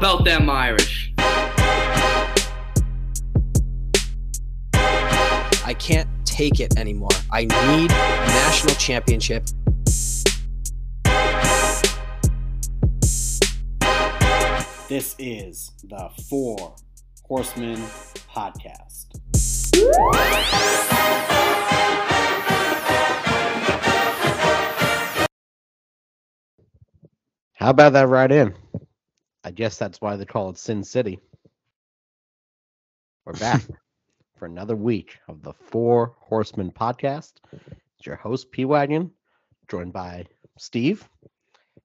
about them Irish? I can't take it anymore. I need a national championship. This is the Four Horsemen Podcast. How about that right in? I guess that's why they call it Sin City. We're back for another week of the Four Horsemen podcast. It's your host, P Wagon, joined by Steve,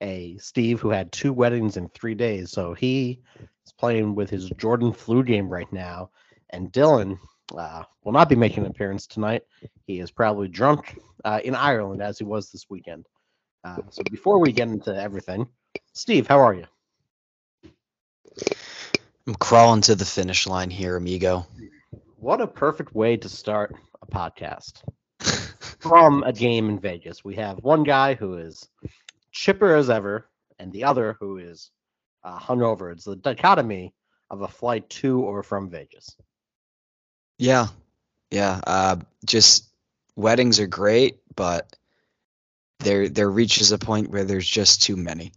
a Steve who had two weddings in three days. So he is playing with his Jordan flu game right now. And Dylan uh, will not be making an appearance tonight. He is probably drunk uh, in Ireland as he was this weekend. Uh, so before we get into everything, Steve, how are you? I'm crawling to the finish line here, amigo. What a perfect way to start a podcast from a game in Vegas. We have one guy who is chipper as ever, and the other who is uh, hungover. It's the dichotomy of a flight to or from Vegas. Yeah, yeah. Uh, just weddings are great, but there there reaches a point where there's just too many,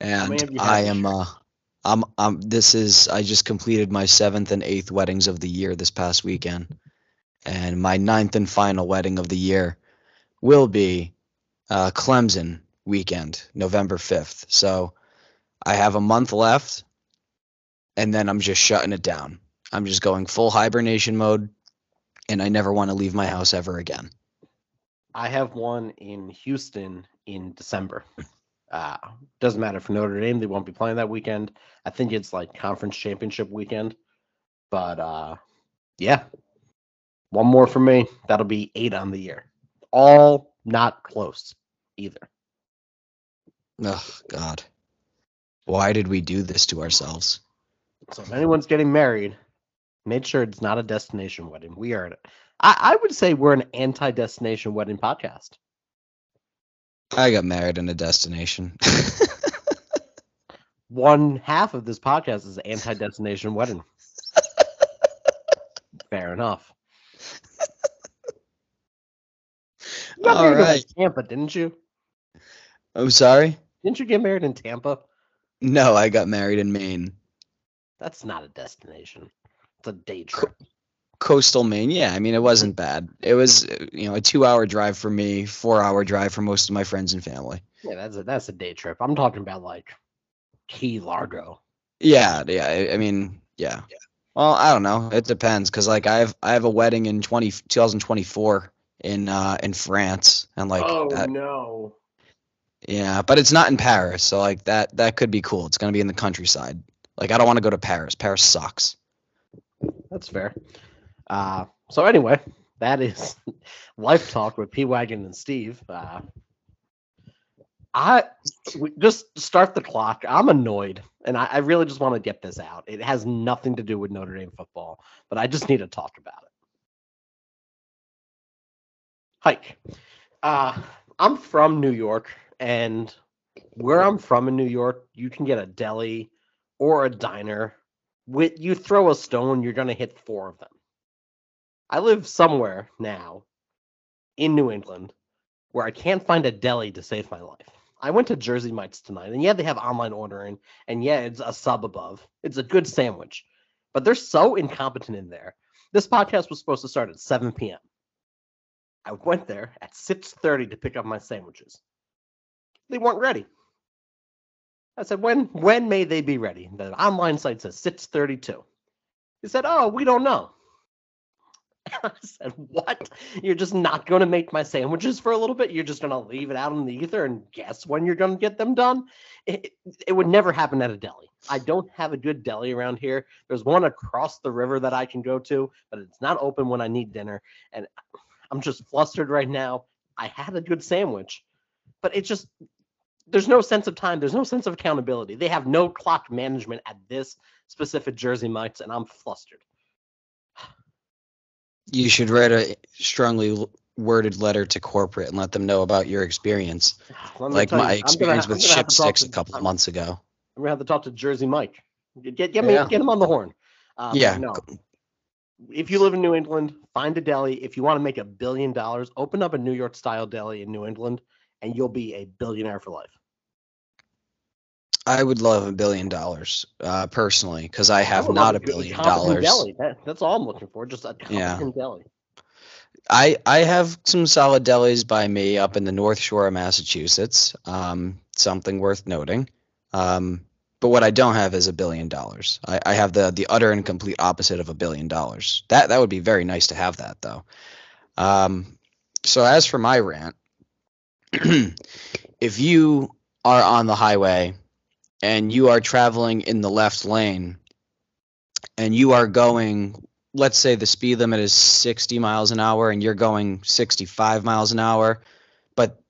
and I am. Uh, I'm. I'm. This is. I just completed my seventh and eighth weddings of the year this past weekend, and my ninth and final wedding of the year will be uh, Clemson weekend, November fifth. So I have a month left, and then I'm just shutting it down. I'm just going full hibernation mode, and I never want to leave my house ever again. I have one in Houston in December. Uh, doesn't matter for Notre Dame; they won't be playing that weekend. I think it's like conference championship weekend. But uh, yeah, one more for me. That'll be eight on the year. All not close either. Oh God, why did we do this to ourselves? So if anyone's getting married, make sure it's not a destination wedding. We are. I, I would say we're an anti-destination wedding podcast. I got married in a destination. One half of this podcast is anti-destination wedding. Fair enough. You got All married right. Tampa, didn't you? I'm sorry. Didn't you get married in Tampa? No, I got married in Maine, That's not a destination. It's a day trip. Coastal Maine. Yeah, I mean it wasn't bad. It was you know a two-hour drive for me, four-hour drive for most of my friends and family. Yeah, that's a that's a day trip. I'm talking about like Key Largo. Yeah, yeah. I, I mean, yeah. Well, I don't know. It depends because like I have I have a wedding in 20, 2024 in uh in France and like oh that, no. yeah, but it's not in Paris, so like that that could be cool. It's gonna be in the countryside. Like I don't want to go to Paris. Paris sucks. That's fair. Uh, so anyway, that is life talk with P Wagon and Steve. Uh, I just start the clock. I'm annoyed, and I, I really just want to get this out. It has nothing to do with Notre Dame football, but I just need to talk about it. Hike. Uh, I'm from New York, and where I'm from in New York, you can get a deli or a diner with you throw a stone, you're gonna hit four of them. I live somewhere now in New England where I can't find a deli to save my life. I went to Jersey Mike's tonight, and yeah, they have online ordering, and yeah, it's a sub above. It's a good sandwich, but they're so incompetent in there. This podcast was supposed to start at 7 p.m. I went there at 6:30 to pick up my sandwiches. They weren't ready. I said, when when may they be ready? The online site says 632. He said, Oh, we don't know. I said, What? You're just not gonna make my sandwiches for a little bit? You're just gonna leave it out in the ether and guess when you're gonna get them done? It, it would never happen at a deli. I don't have a good deli around here. There's one across the river that I can go to, but it's not open when I need dinner. And I'm just flustered right now. I had a good sandwich, but it just there's no sense of time. There's no sense of accountability. They have no clock management at this specific Jersey Mike's, and I'm flustered. You should write a strongly worded letter to corporate and let them know about your experience. Let Like tell you, my gonna- experience I'm with gonna ship to sticks to- a couple of I'm- months ago. I'm gonna have to talk to Jersey Mike Get get me Yeah. get him on the horn. Uh, but Yeah, No. If you live in New England, find a deli. If you want to make a billion dollars, open up a New York style deli in New England, and you'll be a billionaire for life. I would love a billion dollars, uh, personally, because I I have love not a billion dollars. Deli. That, that's all I'm looking for. Just a Yeah. deli. I I have some solid delis by me up in the North Shore of Massachusetts. Um, something worth noting. Um, but what I don't have is a billion dollars. I, I have the the utter and complete opposite of a billion dollars. That that would be very nice to have that though. Um, so as for my rant, if you are on the highway and you are traveling in the left lane and you are going let's say the speed limit is 60 miles an hour and you're going 65 miles an hour, but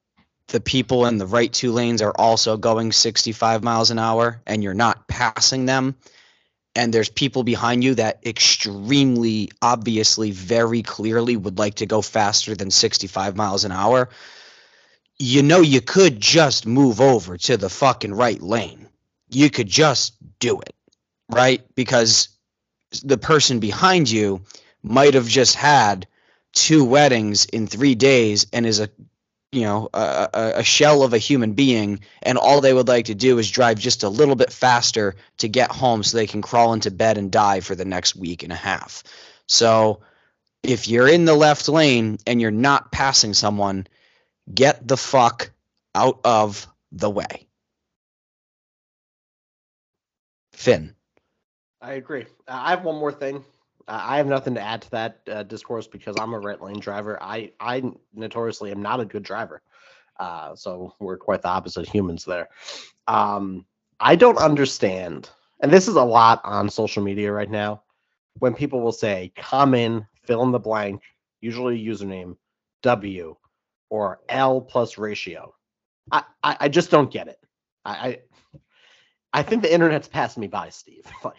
the people in the right two lanes are also going 65 miles an hour and you're not passing them, and there's people behind you that extremely obviously, very clearly would like to go faster than 65 miles an hour, you know, you could just move over to the fucking right lane. You could just do it, right? Because the person behind you might have just had two weddings in three days and is a you know a, a, shell of a human being and all they would like to do is drive just a little bit faster to get home so they can crawl into bed and die for the next week and a half so if you're in the left lane and you're not passing someone get the fuck out of the way finn I agree. I have one more thing. I have nothing to add to that uh, discourse because I'm a right lane driver. I I notoriously am not a good driver, uh, so we're quite the opposite humans there. Um, I don't understand, and this is a lot on social media right now, when people will say, "Come in, fill in the blank," usually username W or L plus ratio. I I, I just don't get it. I. I I think the internet's passed me by, Steve.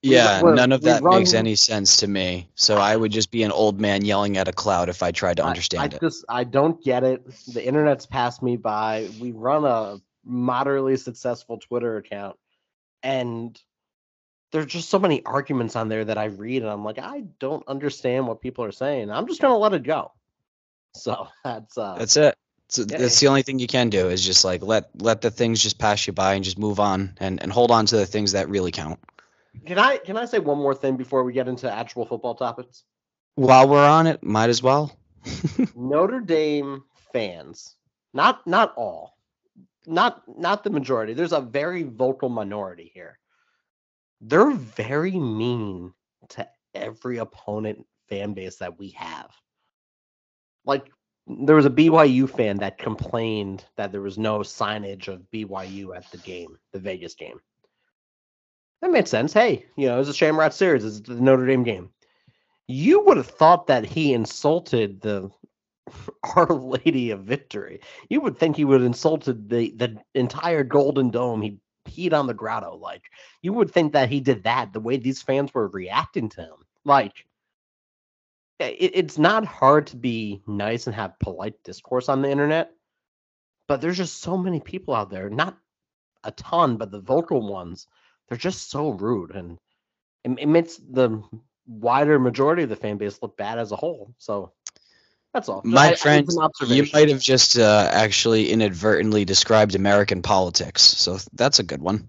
Yeah, run- none of that makes any sense to me. So I would just be an old man yelling at a cloud if I tried to I- understand I, it. just I don't get it. The internet's passed me by. We run a moderately successful Twitter account, and there's just so many arguments on there that I read, and I'm like, I don't understand what people are saying. I'm just gonna let it go. So that's uh, That's it. So Yeah. that's the only thing you can do is just like let let the things just pass you by and just move on and and hold on to the things that really count. can I can I say one more thing before we get into actual football topics? While we're on it, might as well. Notre Dame fans, not not all, not not the majority. There's a very vocal minority here. They're very mean to every opponent fan base that we have. Like there was a BYU fan that complained that there was no signage of BYU at the game, the Vegas game. That made sense. Hey, you know, it was a Shamrock Series. It's the Notre Dame game. You would have thought that he insulted the Our Lady of Victory. You would think he would have insulted the the entire Golden Dome. He peed on the grotto. Like you would think that he did that. The way these fans were reacting to him, like it, it's not hard to be nice and have polite discourse on the internet, but there's just so many people out there. Not a ton, but the vocal ones, they're just so rude, and it, it makes the wider majority of the fan base look bad as a whole. So that's all. Just- I- I- My friend, an you might have just uh, actually inadvertently described American politics. So that's a good one.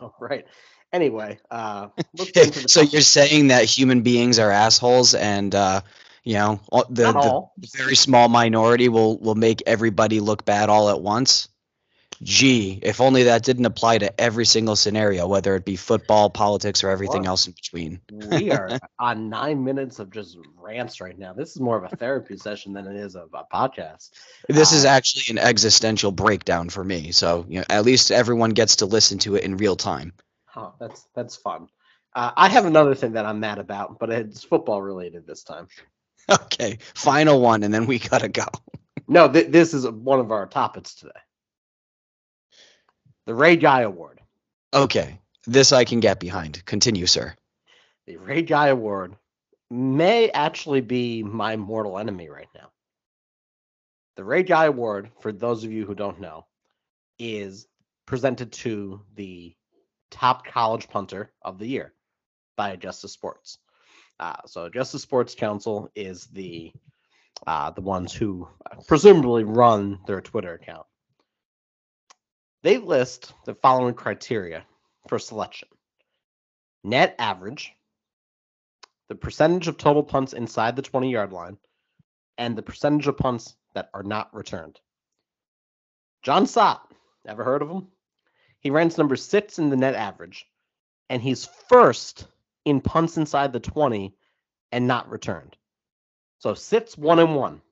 Oh, right. Anyway, uh, let's get into the so you're saying that human beings are assholes and uh, you know the, the very small minority will will make everybody look bad all at once. Gee, if only that didn't apply to every single scenario, whether it be football, politics, or everything else in between. we are on nine minutes of just rants right now. This is more of a therapy session than it is a, a podcast. This is Uh, actually an existential breakdown for me. So you know, at least everyone gets to listen to it in real time. Huh, that's that's fun. Uh, I have another thing that I'm mad about, but it's football related this time. Okay, final one, and then we gotta go. No, th- this is one of our topics today. The Ray Guy Award. Okay, this I can get behind. Continue, sir. The Ray Guy Award may actually be my mortal enemy right now. The Ray Guy Award, for those of you who don't know, is presented to the top college punter of the year by Augusta Sports. Uh, so Augusta Sports Council is the uh, the ones who presumably run their Twitter account. They list the following criteria for selection: net average, the percentage of total punts inside the 20 yard line, and the percentage of punts that are not returned. Jon Sot, ever heard of him? He ranks number six in the net average, and he's first in punts inside the 20 and not returned. So sits one and one.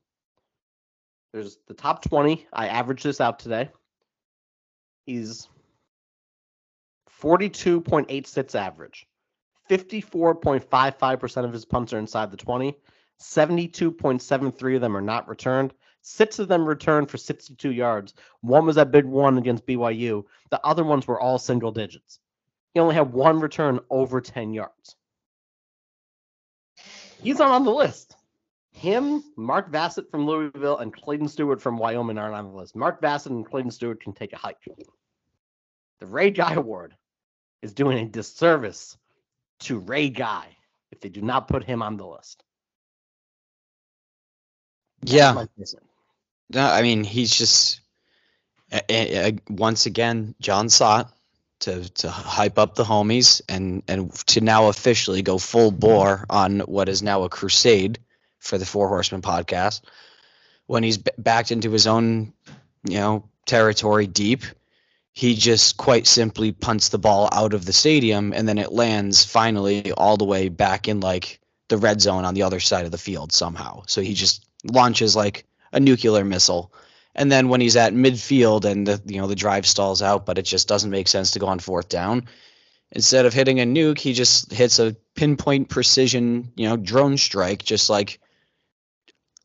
There's the top 20. I averaged this out today. He's 42.8 sits average. 54.55% of his punts are inside the 20. 72.73 of them are not returned. Six of them returned for 62 yards. One was that big one against BYU. The other ones were all single digits. He only had one return over 10 yards. He's not on the list. Him, Mark Vassett from Louisville, and Clayton Stewart from Wyoming aren't on the list. Mark Vassett and Clayton Stewart can take a hike. The Ray Guy Award is doing a disservice to Ray Guy if they do not put him on the list. Yeah. No, I mean he's just uh, once again Jon Sot to to hype up the homies and and to now officially go full bore on what is now a crusade for the Four Horsemen podcast. When he's b- backed into his own you know territory deep he just quite simply punts the ball out of the stadium and then it lands finally all the way back in like the red zone on the other side of the field somehow. So he just launches like a nuclear missile and then when he's at midfield and the you know the drive stalls out, but it just doesn't make sense to go on fourth down. Instead of hitting a nuke, he just hits a pinpoint precision, you know, drone strike, just like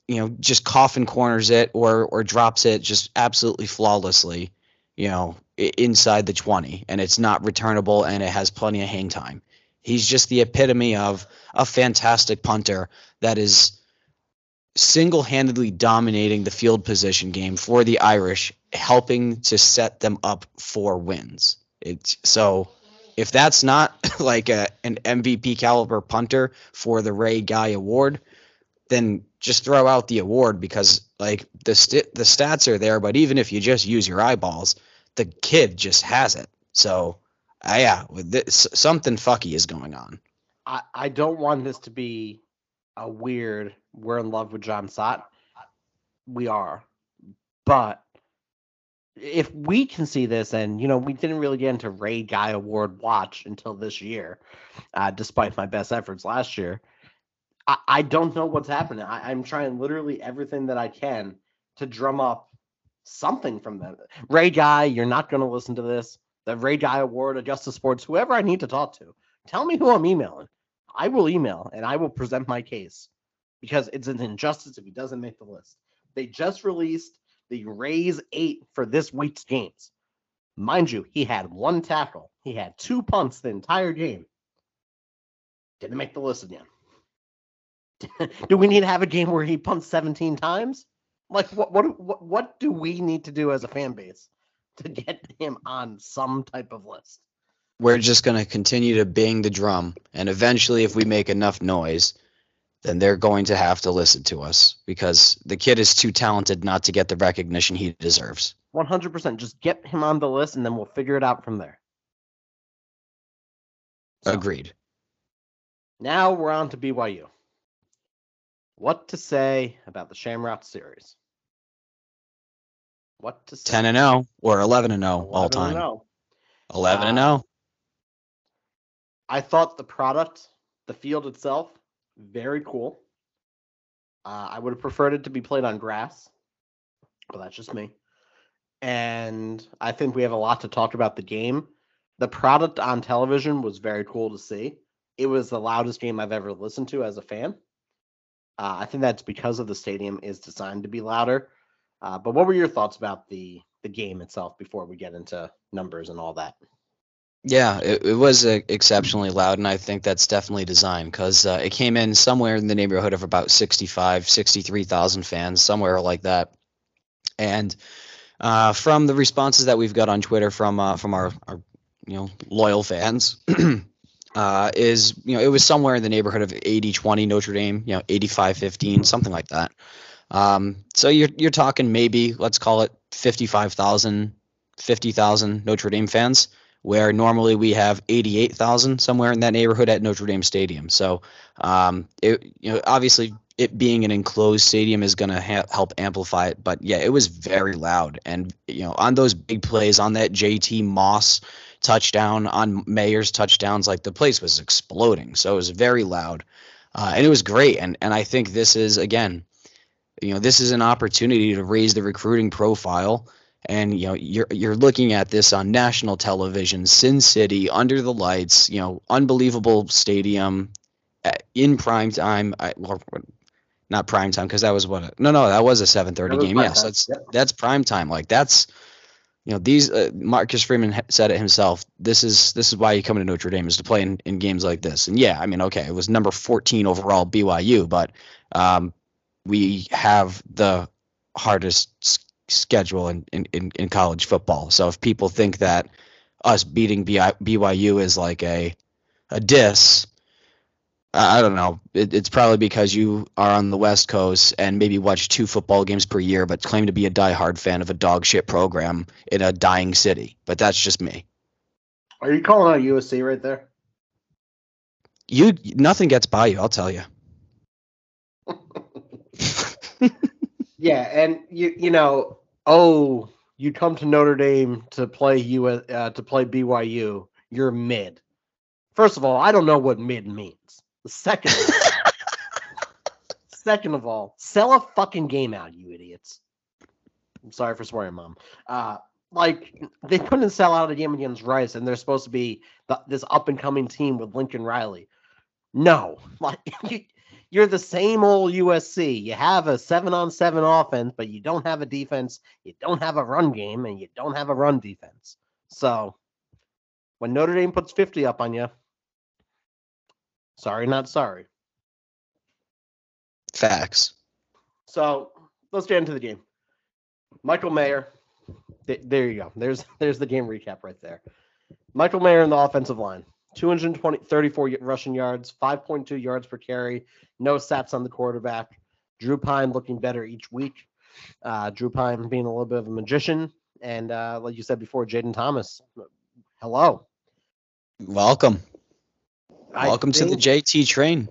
you know, just coffin corners it or or drops it just absolutely flawlessly, you know, inside the 20 and it's not returnable and it has plenty of hang time. He's just the epitome of a fantastic punter that is single-handedly dominating the field position game for the Irish, helping to set them up for wins. It's so if that's not like a an MVP caliber punter for the Ray Guy Award, then just throw out the award because like the st- the stats are there, but even if you just use your eyeballs, the kid just has it. So, uh, yeah, this, something fucky is going on. I, I don't want this to be a weird we're in love with Jon Sot. We are. But if we can see this, and you know, we didn't really get into Ray Guy Award watch until this year, uh, despite my best efforts last year. I, I don't know what's happening. I, I'm trying literally everything that I can to drum up something from them. Ray Guy, you're not going to listen to this. The Ray Guy Award, Augusta Sports, whoever I need to talk to, tell me who I'm emailing. I will email and I will present my case because it's an injustice if he doesn't make the list. They just released the Rays eight for this week's games. Mind you, he had one tackle, he had two punts the entire game. Didn't make the list again. do we need to have a game where he punts 17 times? Like what what what what do we need to do as a fan base to get him on some type of list? We're just going to continue to bang the drum and eventually if we make enough noise, then they're going to have to listen to us because the kid is too talented not to get the recognition he deserves. 100%. Just get him on the list and then we'll figure it out from there. So, Agreed. Now we're on to BYU. What to say about the Shamrock series? What to say? 10 and 0 or 11 and 0 all time. 0. 11 and 0. Uh, I thought the product, the field itself, very cool. Uh, I would have preferred it to be played on grass, but that's just me. And I think we have a lot to talk about the game. The product on television was very cool to see. It was the loudest game I've ever listened to as a fan. Uh, I think that's because of the stadium is designed to be louder. Uh, but what were your thoughts about the the game itself before we get into numbers and all that? Yeah, it, it was uh, exceptionally loud, and I think that's definitely designed because uh, it came in somewhere in the neighborhood of about 65, 63,000 fans, somewhere like that. And uh, from the responses that we've got on Twitter from uh, from our, our you know loyal fans uh, is you know it was somewhere in the neighborhood of 80-20 Notre Dame, you know 85-15, something like that. Um, so you're you're talking maybe let's call it 55,000, 50,000 Notre Dame fans, where normally we have 88,000 somewhere in that neighborhood at Notre Dame Stadium. So um, it you know obviously it being an enclosed stadium is going to ha- help amplify it. But yeah, it was very loud, and you know on those big plays on that JT Moss touchdown on Mayer's touchdowns, like the place was exploding. So it was very loud, uh, and it was great. And and I think this is again, you know, this is an opportunity to raise the recruiting profile. And you know you're you're looking at this on national television, Sin City, under the lights, you know, unbelievable stadium, uh, in prime time. I, well, not prime time because that was what no no that was a 7:30 game. Yes, that's yep. that's prime time. Like that's you know these uh, Marcus Freeman said it himself. This is this is why you come to Notre Dame is to play in, in games like this. And yeah, I mean okay, it was number 14 overall BYU, but um, we have the hardest schedule in, in, in college football. So if people think that us beating BYU is like a a diss, I don't know. It, it's probably because you are on the West Coast and maybe watch two football games per year, but claim to be a diehard fan of a dog shit program in a dying city. But that's just me. Are you calling out USC right there? You nothing gets by you. I'll tell you. yeah, and you you know oh, you come to Notre Dame to play U uh, to play BYU, you're mid. First of all, I don't know what mid means. The second, second of all, sell a fucking game out, you idiots. I'm sorry for swearing, mom. Uh, like they couldn't sell out a game against Rice, and they're supposed to be the, this up and coming team with Lincoln Riley. No, like you're the same old USC. You have a seven on seven offense, but you don't have a defense. You don't have a run game, and you don't have a run defense. So when Notre Dame puts 50 up on you, sorry, not sorry. Facts. So let's get into the game. Michael Mayer. Th- there you go. There's there's the game recap right there. Michael Mayer in the offensive line. 220, 34 rushing yards, 5.2 yards per carry, no stats on the quarterback. Drew Pyne looking better each week. Uh, Drew Pyne being a little bit of a magician. And uh, like you said before, Jayden Thomas, hello. Welcome. I Welcome to the JT train.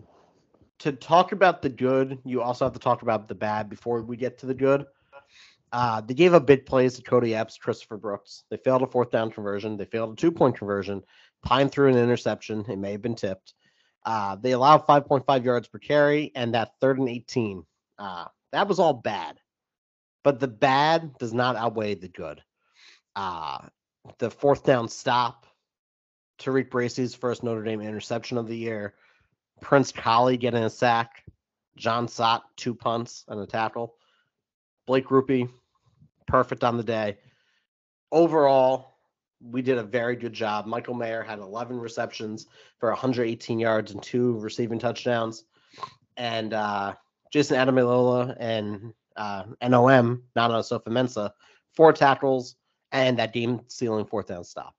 To talk about the good, you also have to talk about the bad before we get to the good. Uh, they gave up big plays to Kody Epps, Christopher Brooks. They failed a fourth down conversion. They failed a two point conversion. Pyne threw an interception. It may have been tipped. Uh, they allowed 5.5 yards per carry, and that third and 18. Uh, that was all bad. But the bad does not outweigh the good. Uh, the fourth down stop, Tariq Bracy's first Notre Dame interception of the year, Prince Kollie getting a sack, Jon Sot, two punts and a tackle, Blake Grupe, perfect on the day. Overall, we did a very good job. Michael Mayer had 11 receptions for 118 yards and two receiving touchdowns. And uh, Jayson Ademilola and uh, NOM, Nana Osafo-Mensah, four tackles and that game sealing fourth down stop.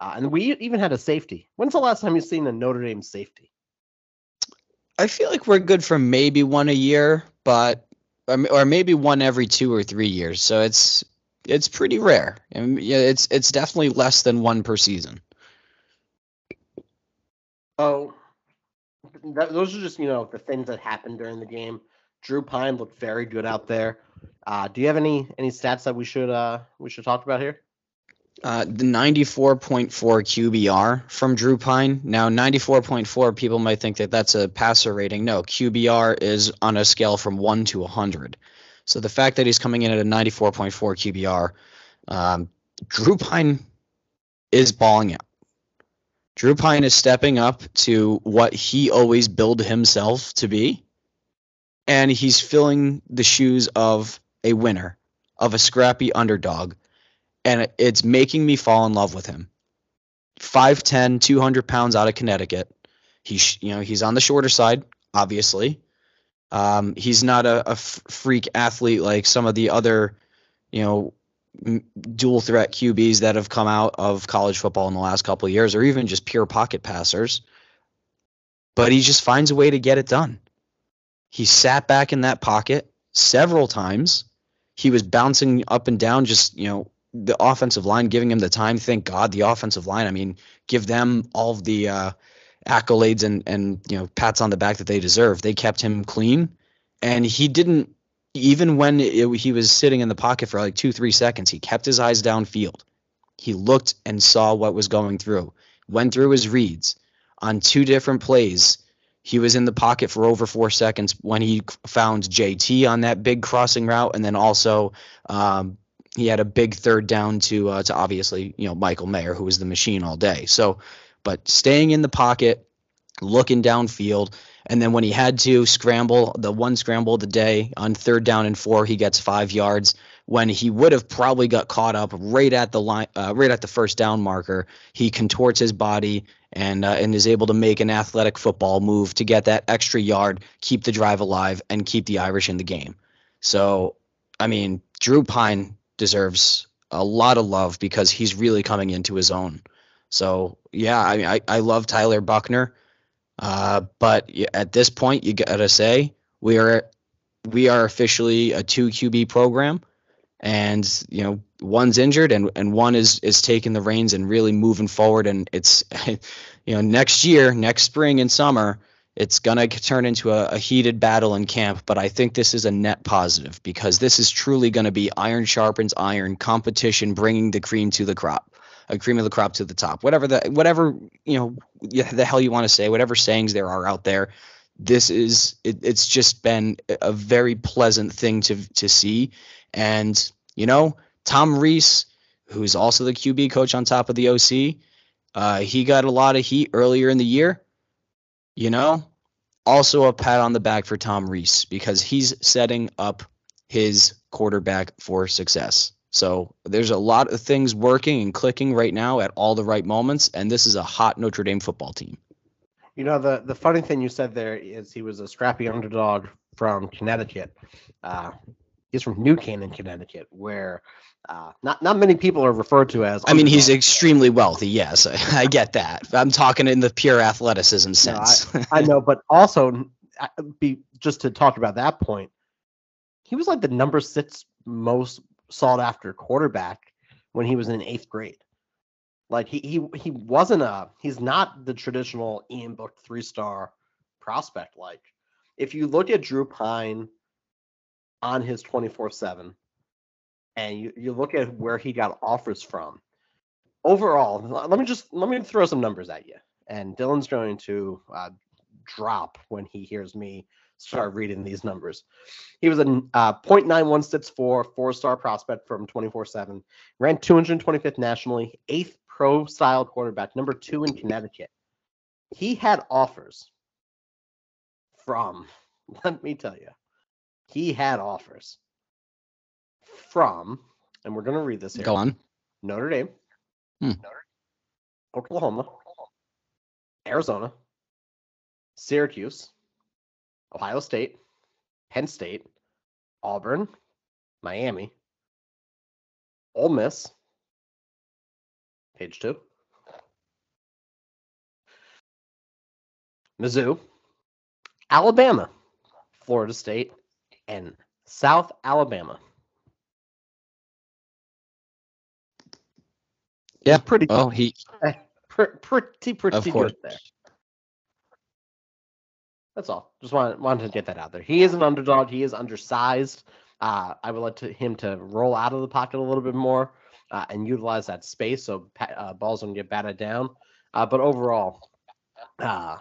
Uh, and we even had a safety. When's the last time you've seen a Notre Dame safety? I feel like we're good for maybe one a year, but or maybe one every two or three years. So it's it's pretty rare. And yeah, it's it's definitely less than one per season. Oh, that, those are just you know the things that happened during the game. Drew Pyne looked very good out there. Uh, do you have any any stats that we should uh we should talk about here? Uh, the 94.4 QBR from Drew Pyne. Now, 94.4 people might think that that's a passer rating. No, QBR is on a scale from 1 to 100. So the fact that he's coming in at a 94.4 QBR, um, Drew Pyne is balling out. Drew Pyne is stepping up to what he always billed himself to be, and he's filling the shoes of a winner, of a scrappy underdog, and it's making me fall in love with him. 5'10, 200 pounds out of Connecticut. He's you know he's on the shorter side, obviously. Um, he's not a freak athlete like some of the other, you know, dual threat QBs that have come out of college football in the last couple of years, or even just pure pocket passers. But he just finds a way to get it done. He sat back in that pocket several times. He was bouncing up and down, just, you know, the offensive line giving him the time. Thank God the offensive line. I mean, give them all the uh, accolades and and you know pats on the back that they deserve. They kept him clean, and he didn't even when it, he was sitting in the pocket for like two three seconds. He kept his eyes downfield. He looked and saw what was going through. Went through his reads on two different plays. He was in the pocket for over four seconds when he found JT on that big crossing route, and then also um, he had a big third down to uh, to obviously you know Michael Mayer, who was the machine all day. So, but staying in the pocket, looking downfield, and then when he had to scramble, the one scramble of the day on third down and four, he gets five yards. When he would have probably got caught up right at the line, uh, right at the first down marker, he contorts his body and uh, and is able to make an athletic football move to get that extra yard, keep the drive alive, and keep the Irish in the game. So, I mean, Drew Pyne deserves a lot of love because he's really coming into his own. So yeah, I mean, I, I love Tyler Buchner, uh, but at this point, you gotta say we are we are officially a two QB program, and you know one's injured and and one is is taking the reins and really moving forward. And it's you know next year, next spring and summer, it's to turn into a, a, heated battle in camp, but I think this is a net positive because this is truly to be iron sharpens iron competition, bringing the cream to the crop, a cream of the crop to the top. Whatever the whatever you know the hell you want to say, whatever sayings there are out there, this is it, it's just been a very pleasant thing to to see, and you know Tom Rees, who's also the QB coach on top of the OC, uh, he got a lot of heat earlier in the year you know, also a pat on the back for Tom Rees because he's setting up his quarterback for success. So there's a lot of things working and clicking right now at all the right moments, and this is a hot Notre Dame football team. You know, the the funny thing you said there is he was a scrappy underdog from Connecticut. Uh, he's from New Canaan, Connecticut, where uh, not not many people are referred to as. I mean, he's extremely wealthy. Yes, I, I, get that. I'm talking in the pure athleticism sense. No, I, I, know, but also, be just to talk about that point, he was like the number six most sought after quarterback when he was in eighth grade. Like he he he wasn't a he's not the traditional Ian Book three star prospect. Like if you look at Drew Pyne on his twenty four seven and you, you look at where he got offers from, overall, let me just let me throw some numbers at you. And Dylan's going to uh, drop when he hears me start reading these numbers. He was a uh, 0.9164 four-star prospect from 24/7, ranked 225th nationally, eighth pro style quarterback, number two in Connecticut. He had offers from, let me tell you, he had offers from, and we're going to read this here. Go on. Notre Dame, hmm. Oklahoma, Arizona, Syracuse, Ohio State, Penn State, Auburn, Miami, Ole Miss, page two, Mizzou, Alabama, Florida State, and South Alabama. Yeah, pretty. Oh, he eh, pretty pretty good there. That's all. Just wanted wanted to get that out there. He is an underdog. He is undersized. Uh, I would like to, him to roll out of the pocket a little bit more uh, and utilize that space so uh, balls don't get batted down. Uh, but overall, uh,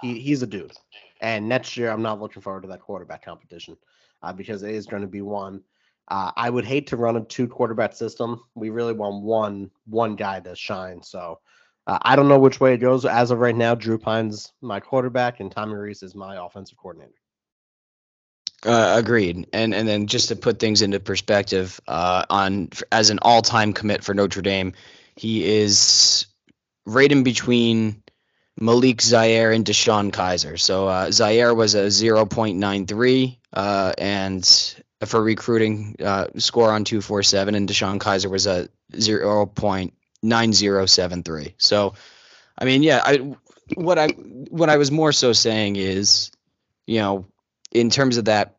he, he's a dude. And next year, I'm not looking forward to that quarterback competition uh, because it is going to be one I would hate to run a two quarterback system. We really want one one guy to shine. So uh, I don't know which way it goes. As of right now, Drew Pyne's my quarterback, and Tommy Rees is my offensive coordinator. Uh, agreed. And and then just to put things into perspective, uh, on as an all-time commit for Notre Dame, he is right in between Malik Zaire and DeShone Kizer. So uh, Zaire was a 0.93, uh, and for recruiting uh, score on 247 and DeShone Kizer was a 0.9073. So I mean, yeah, I what I what I was more so saying is, you know, in terms of that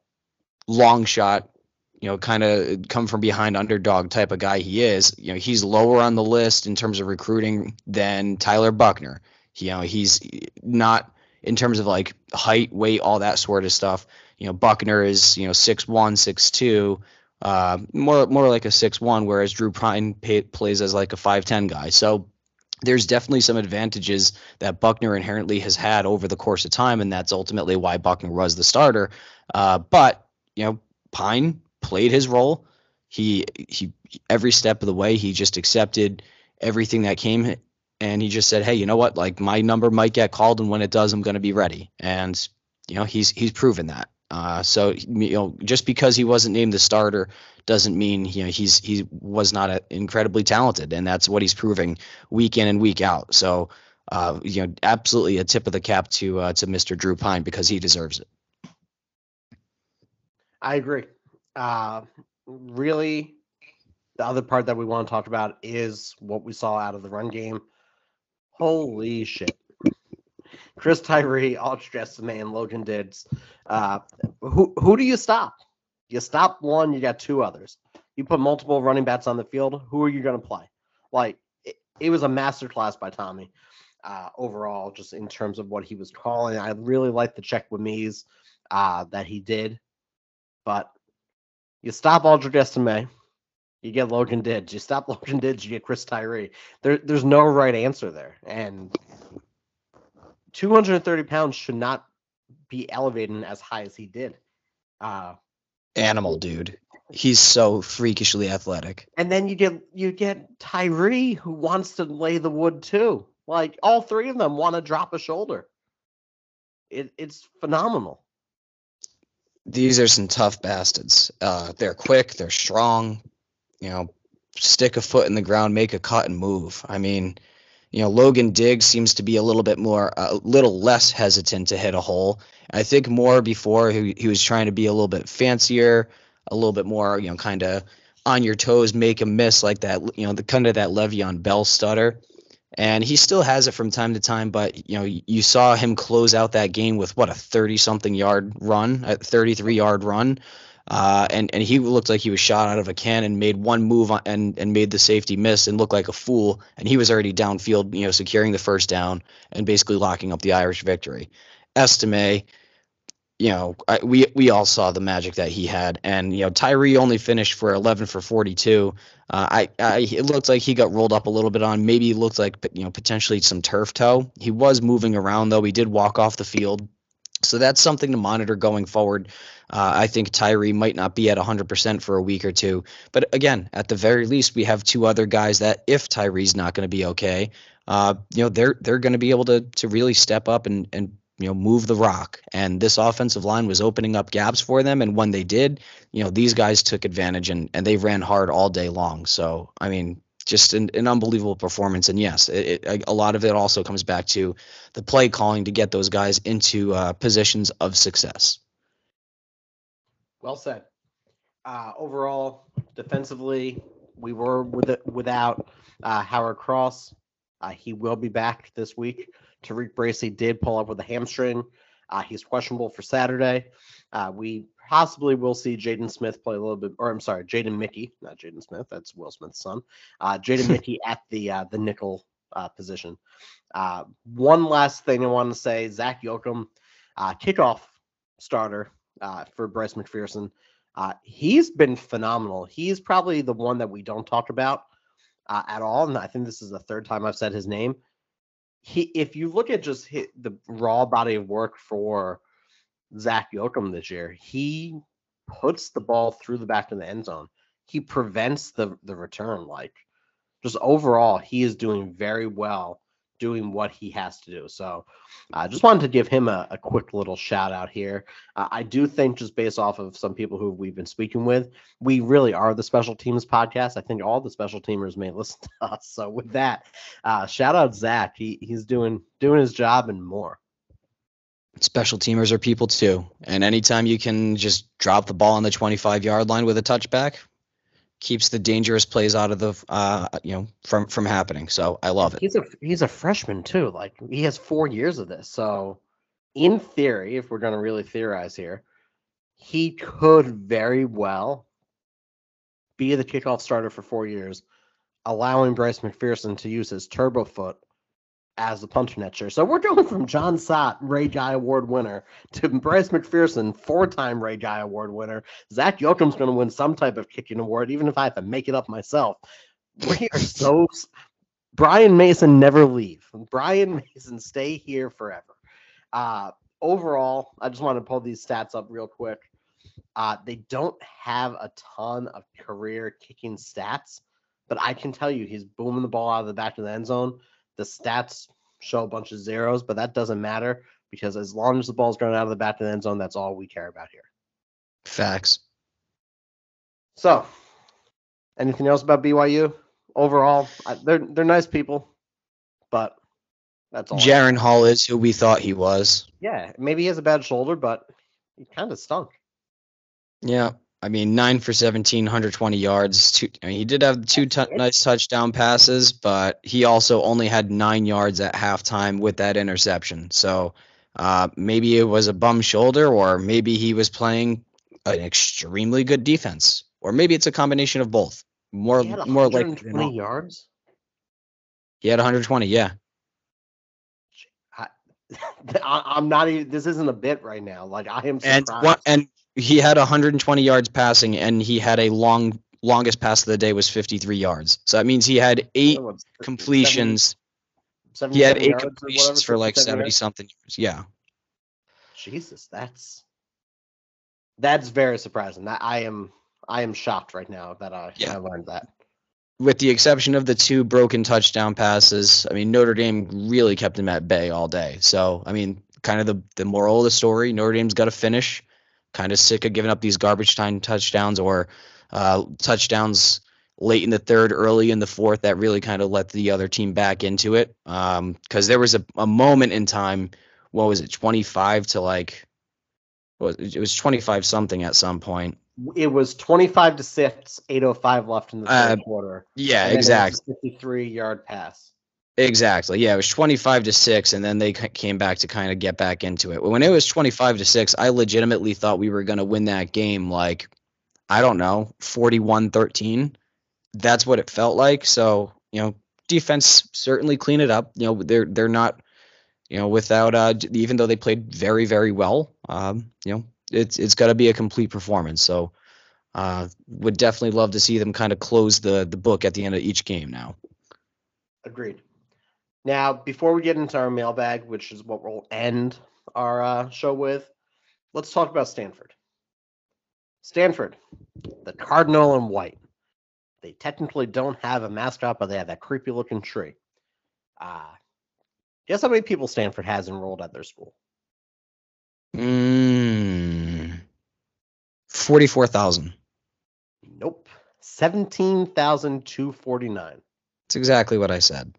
long shot, you know, kind of come from behind underdog type of guy he is, you know, he's lower on the list in terms of recruiting than Tyler Buchner. You know, he's not in terms of like height, weight, all that sort of stuff. You know, Buchner is, you know, six one, six two, uh, more more like a six one, whereas Drew Pyne pay, plays as like a five ten guy. So there's definitely some advantages that Buchner inherently has had over the course of time, and that's ultimately why Buchner was the starter. Uh, but you know, Pyne played his role. He he every step of the way he just accepted everything that came and he just said, "Hey, you know what? Like my number might get called, and when it does, I'm going to be ready." And you know, he's he's proven that. Uh, so you know, just because he wasn't named the starter doesn't mean you know he's he was not a, incredibly talented, and that's what he's proving week in and week out. So uh, you know, absolutely a tip of the cap to uh, to Mr. Drew Pyne because he deserves it. I agree. Uh, really, the other part that we want to talk about is what we saw out of the run game. Holy shit. Chris Tyree, Ultra Man, Logan Diggs. Uh, who who do you stop? You stop one, you got two others. You put multiple running backs on the field. Who are you going to play? Like it, it was a masterclass by Tommy. Uh, overall, just in terms of what he was calling, I really like the check with me's uh, that he did. But you stop Audric Estime, you get Logan Diggs. You stop Logan Diggs, you get Chris Tyree. There, there's no right answer there. And 230 pounds should not be elevating as high as he did. Uh, Animal dude. He's so freakishly athletic. And then you get you get Tyree who wants to lay the wood too. Like all three of them want to drop a shoulder. It, it's phenomenal. These are some tough bastards. Uh, they're quick. They're strong. You know, stick a foot in the ground, make a cut, and move. I mean, you know, Logan Diggs seems to be a little bit more, a little less hesitant to hit a hole. I think more before he, he was trying to be a little bit fancier, a little bit more, you know, kind of on your toes, make a miss like that, you know, the kind of that Le'Veon Bell stutter. And he still has it from time to time, but you know, you saw him close out that game with what a 30 something yard run, a 33 yard run. Uh, and and he looked like he was shot out of a cannon. Made one move on, and and made the safety miss and looked like a fool. And he was already downfield, you know, securing the first down and basically locking up the Irish victory. Estime, you know, I, we we all saw the magic that he had, and you know, Tyree only finished for 11 for 42. Uh, I, I it looked like he got rolled up a little bit on. Maybe looked like you know potentially some turf toe. He was moving around though. He did walk off the field. So that's something to monitor going forward. Uh, I think Tyree might not be at 100% for a week or two. But again, at the very least, we have two other guys that, if Tyree's not going to be okay, uh, you know, they're they're going to be able to to really step up and and you know move the rock. And this offensive line was opening up gaps for them. And when they did, you know, these guys took advantage and and they ran hard all day long. So I mean, just an, an unbelievable performance. And yes, it, it, a lot of it also comes back to the play calling to get those guys into uh, positions of success. Well said. Uh, overall, defensively, we were with it, without uh, Howard Cross. Uh, he will be back this week. Tariq Bracy did pull up with a hamstring. Uh, he's questionable for Saturday. Uh, we possibly we'll see Jaden Smith play a little bit, or I'm sorry, Jaden Mickey, not Jaden Smith. That's Will Smith's son. Uh, Jaden Mickey at the uh, the nickel uh, position. Uh, one last thing I want to say: Zac Yoakam, uh, kickoff starter uh, for Bryce McFerson. Uh, he's been phenomenal. He's probably the one that we don't talk about uh, at all, and I think this is the third time I've said his name. He, if you look at just hit the raw body of work for Zac Yoakam this year. He puts the ball through the back of the end zone. He prevents the the return. Like just overall, he is doing very well doing what he has to do. So I uh, just wanted to give him a, a quick little shout out here. Uh, I do think just based off of some people who we've been speaking with, we really are the special teams podcast. I think all the special teamers may listen to us. So with that, uh, shout out Zach. He he's doing doing his job and more. Special teamers are people too, and anytime you can just drop the ball on the 25 yard line with a touchback, keeps the dangerous plays out of the uh, you know from from happening. So I love it. He's a he's a freshman too. Like he has four years of this. So in theory, if we're gonna really theorize here, he could very well be the kickoff starter for four years, allowing Bryce McFerson to use his turbo foot as the punch netcher. So we're going from Jon Sot, Ray Guy Award winner, to Bryce McFerson, four-time Ray Guy Award winner. Zac Yoakam's going to win some type of kicking award, even if I have to make it up myself. We are so. Brian Mason never leave. Brian Mason stay here forever. Uh, overall, I just want to pull these stats up real quick. Uh, they don't have a ton of career kicking stats, but I can tell you he's booming the ball out of the back of the end zone. The stats show a bunch of zeros, but that doesn't matter because as long as the ball's going out of the back of the end zone, that's all we care about here. Facts. So, anything else about BYU? Overall, I, they're they're nice people, but that's all. Jaren Hall is who we thought he was. Yeah, maybe he has a bad shoulder, but he kind of stunk. Yeah. I mean, nine for 17, 120 yards. Two, I mean, he did have two t- nice touchdown passes, but he also only had nine yards at halftime with that interception. So uh, maybe it was a bum shoulder, or maybe he was playing an extremely good defense, or maybe it's a combination of both. More, He had more 120 not. yards. He had 120. Yeah. I, I'm not even. This isn't a bit right now. Like I am and surprised. one, and he had 120 yards passing, and he had a long longest pass of the day was 53 yards. So that means he had eight completions. He had eight completions whatever, for like 70 yards? something yards. Yeah. Jesus, that's that's very surprising. That I am I am shocked right now that I, Yeah. I learned that. With the exception of the two broken touchdown passes, I mean Notre Dame really kept him at bay all day. So I mean, kind of the the moral of the story: Notre Dame's got to finish. Kind of sick of giving up these garbage time touchdowns or uh, touchdowns late in the third, early in the fourth that really kind of let the other team back into it. Because there was a, a moment in time, what was it, 25 to like, was it, was 25 something at some point. It was 25 to 6, 805 left in the third Uh, quarter. Yeah, and then it was exactly. 53 yard pass. Exactly. Yeah, it was 25 to 6 and then they came back to kind of get back into it. When it was 25 to 6, I legitimately thought we were going to win that game like I don't know, 41-13. That's what it felt like. So, you know, defense certainly clean it up. You know, they're they're not you know, without uh even though they played very very well, um, you know, it's it's got to be a complete performance. So, uh would definitely love to see them kind of close the the book at the end of each game now. Agreed. Now, before we get into our mailbag, which is what we'll end our uh, show with, let's talk about Stanford. Stanford, the Cardinal and White. They technically don't have a mascot, but they have that creepy looking tree. Uh, guess how many people Stanford has enrolled at their school? Mm, 44,000. Nope. 17,249. That's exactly what I said.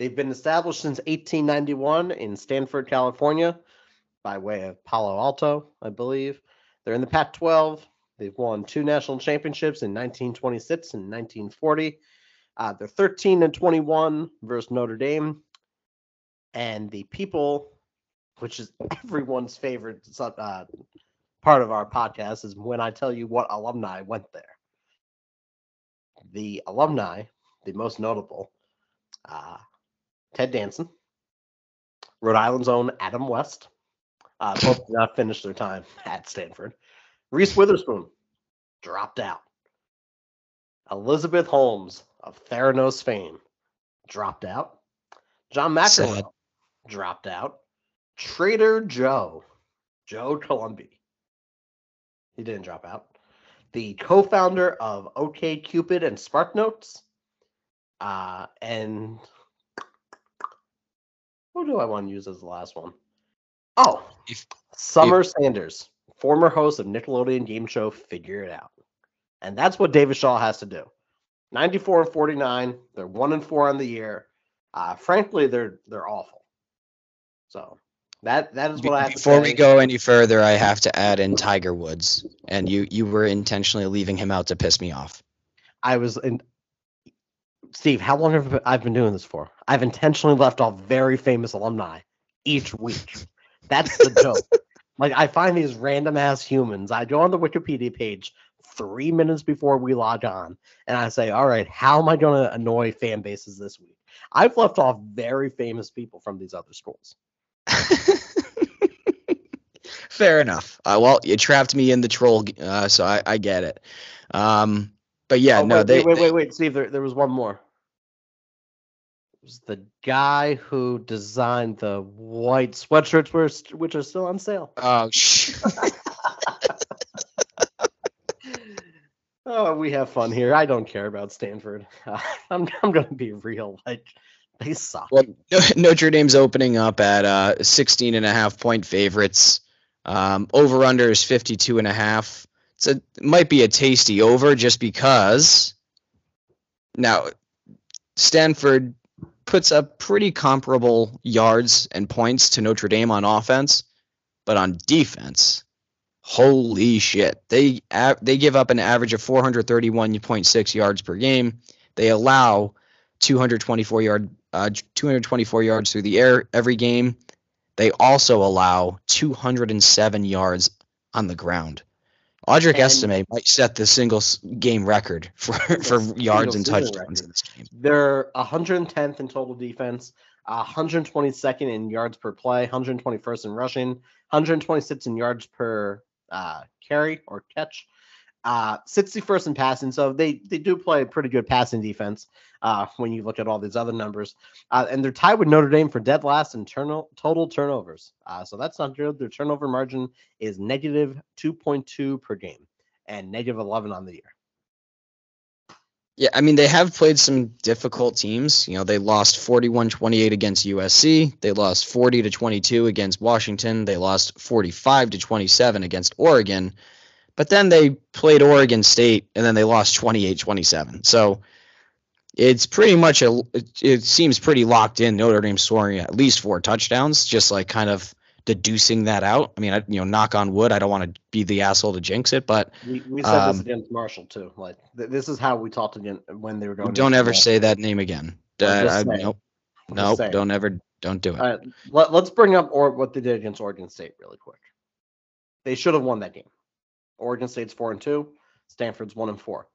They've been established since 1891 in Stanford, California, by way of Palo Alto, I believe. They're in the Pac 12. They've won two national championships in 1926 and 1940. Uh, they're 13 and 21 versus Notre Dame. And the people, which is everyone's favorite uh, part of our podcast, is when I tell you what alumni went there. The alumni, the most notable, uh, Ted Danson, Rhode Island's own Adam West. Uh, both did not finish their time at Stanford. Reese Witherspoon dropped out. Elizabeth Holmes of Theranos fame dropped out. John. McEnroe dropped out. Trader Joe, Joe Coulombe, he didn't drop out. The co-founder of OK Cupid and SparkNotes, uh, and who do I want to use as the last one? Oh, If- Summer Sanders, former host of Nickelodeon game show Figure It Out. And that's what David Shaw has to do. 94 and 49. They're 1 and 4 on the year. Uh, frankly, they're they're awful. So, That that is Be- what I have to say. Before we go any further, I have to add in Tiger Woods, and you you were intentionally leaving him out to piss me off. I was in. Steve, how long have I been doing this for? I've intentionally left off very famous alumni each week. That's the joke. Like I find these random ass humans. I go on the Wikipedia page three minutes before we log on, and I say, "All right, how am I going to annoy fan bases this week?" I've left off very famous people from these other schools. Fair enough. Uh, well, you trapped me in the troll, uh, so I, I get it. Um, but yeah, Oh, no, wait, they, wait, wait, they- wait, wait, Steve. There, there was one more. It was the guy who designed the white sweatshirts, were which are still on sale. Oh, sh- Oh, we have fun here. I don't care about Stanford. I'm, I'm gonna be real. Like, they suck. well, Notre Dame's opening up at uh, 16 and a half point favorites. Um, over under is 52 and a half. A, it might be a tasty over just because now Stanford puts up pretty comparable yards and points to Notre Dame on offense, but on defense, holy shit. They they give up an average of 431.6 yards per game. They allow 224 yard uh, 224 yards through the air every game. They also allow 207 yards on the ground. Audric And- Estime might set the single game record for, for yards and touchdowns record. in this game. They're 110th in total defense, uh, 122nd in yards per play, 121st in rushing, 126th in yards per uh, carry or catch, uh, 61st in passing. So they they do play pretty good passing defense uh, when you look at all these other numbers. Uh, and they're tied with Notre Dame for dead last in turno- total turnovers. Uh, so that's not good. Their turnover margin is negative 2.2 per game and negative 11 on the year. Yeah, I mean, they have played some difficult teams. You know, they lost 41 28 against USC. They lost 40 to 22 against Washington. They lost 45 to 27 against Oregon. But then they played Oregon State and then they lost 28 27. So it's pretty much a, it, it seems pretty locked in. Notre Dame scoring at least four touchdowns, just like kind of deducing that out. I mean, I, you know, knock on wood. I don't want to be the asshole to jinx it, but We, we said this Um, against Marshall too. Like th- this is how we talked again when they were going. don't ever say that name again. Uh, I- nope. I'm Nope, don't ever, don't do it. Right, let, let's bring up or what they did against Oregon State really quick. They should have won that game. Oregon State's four and two. Stanford's one and four.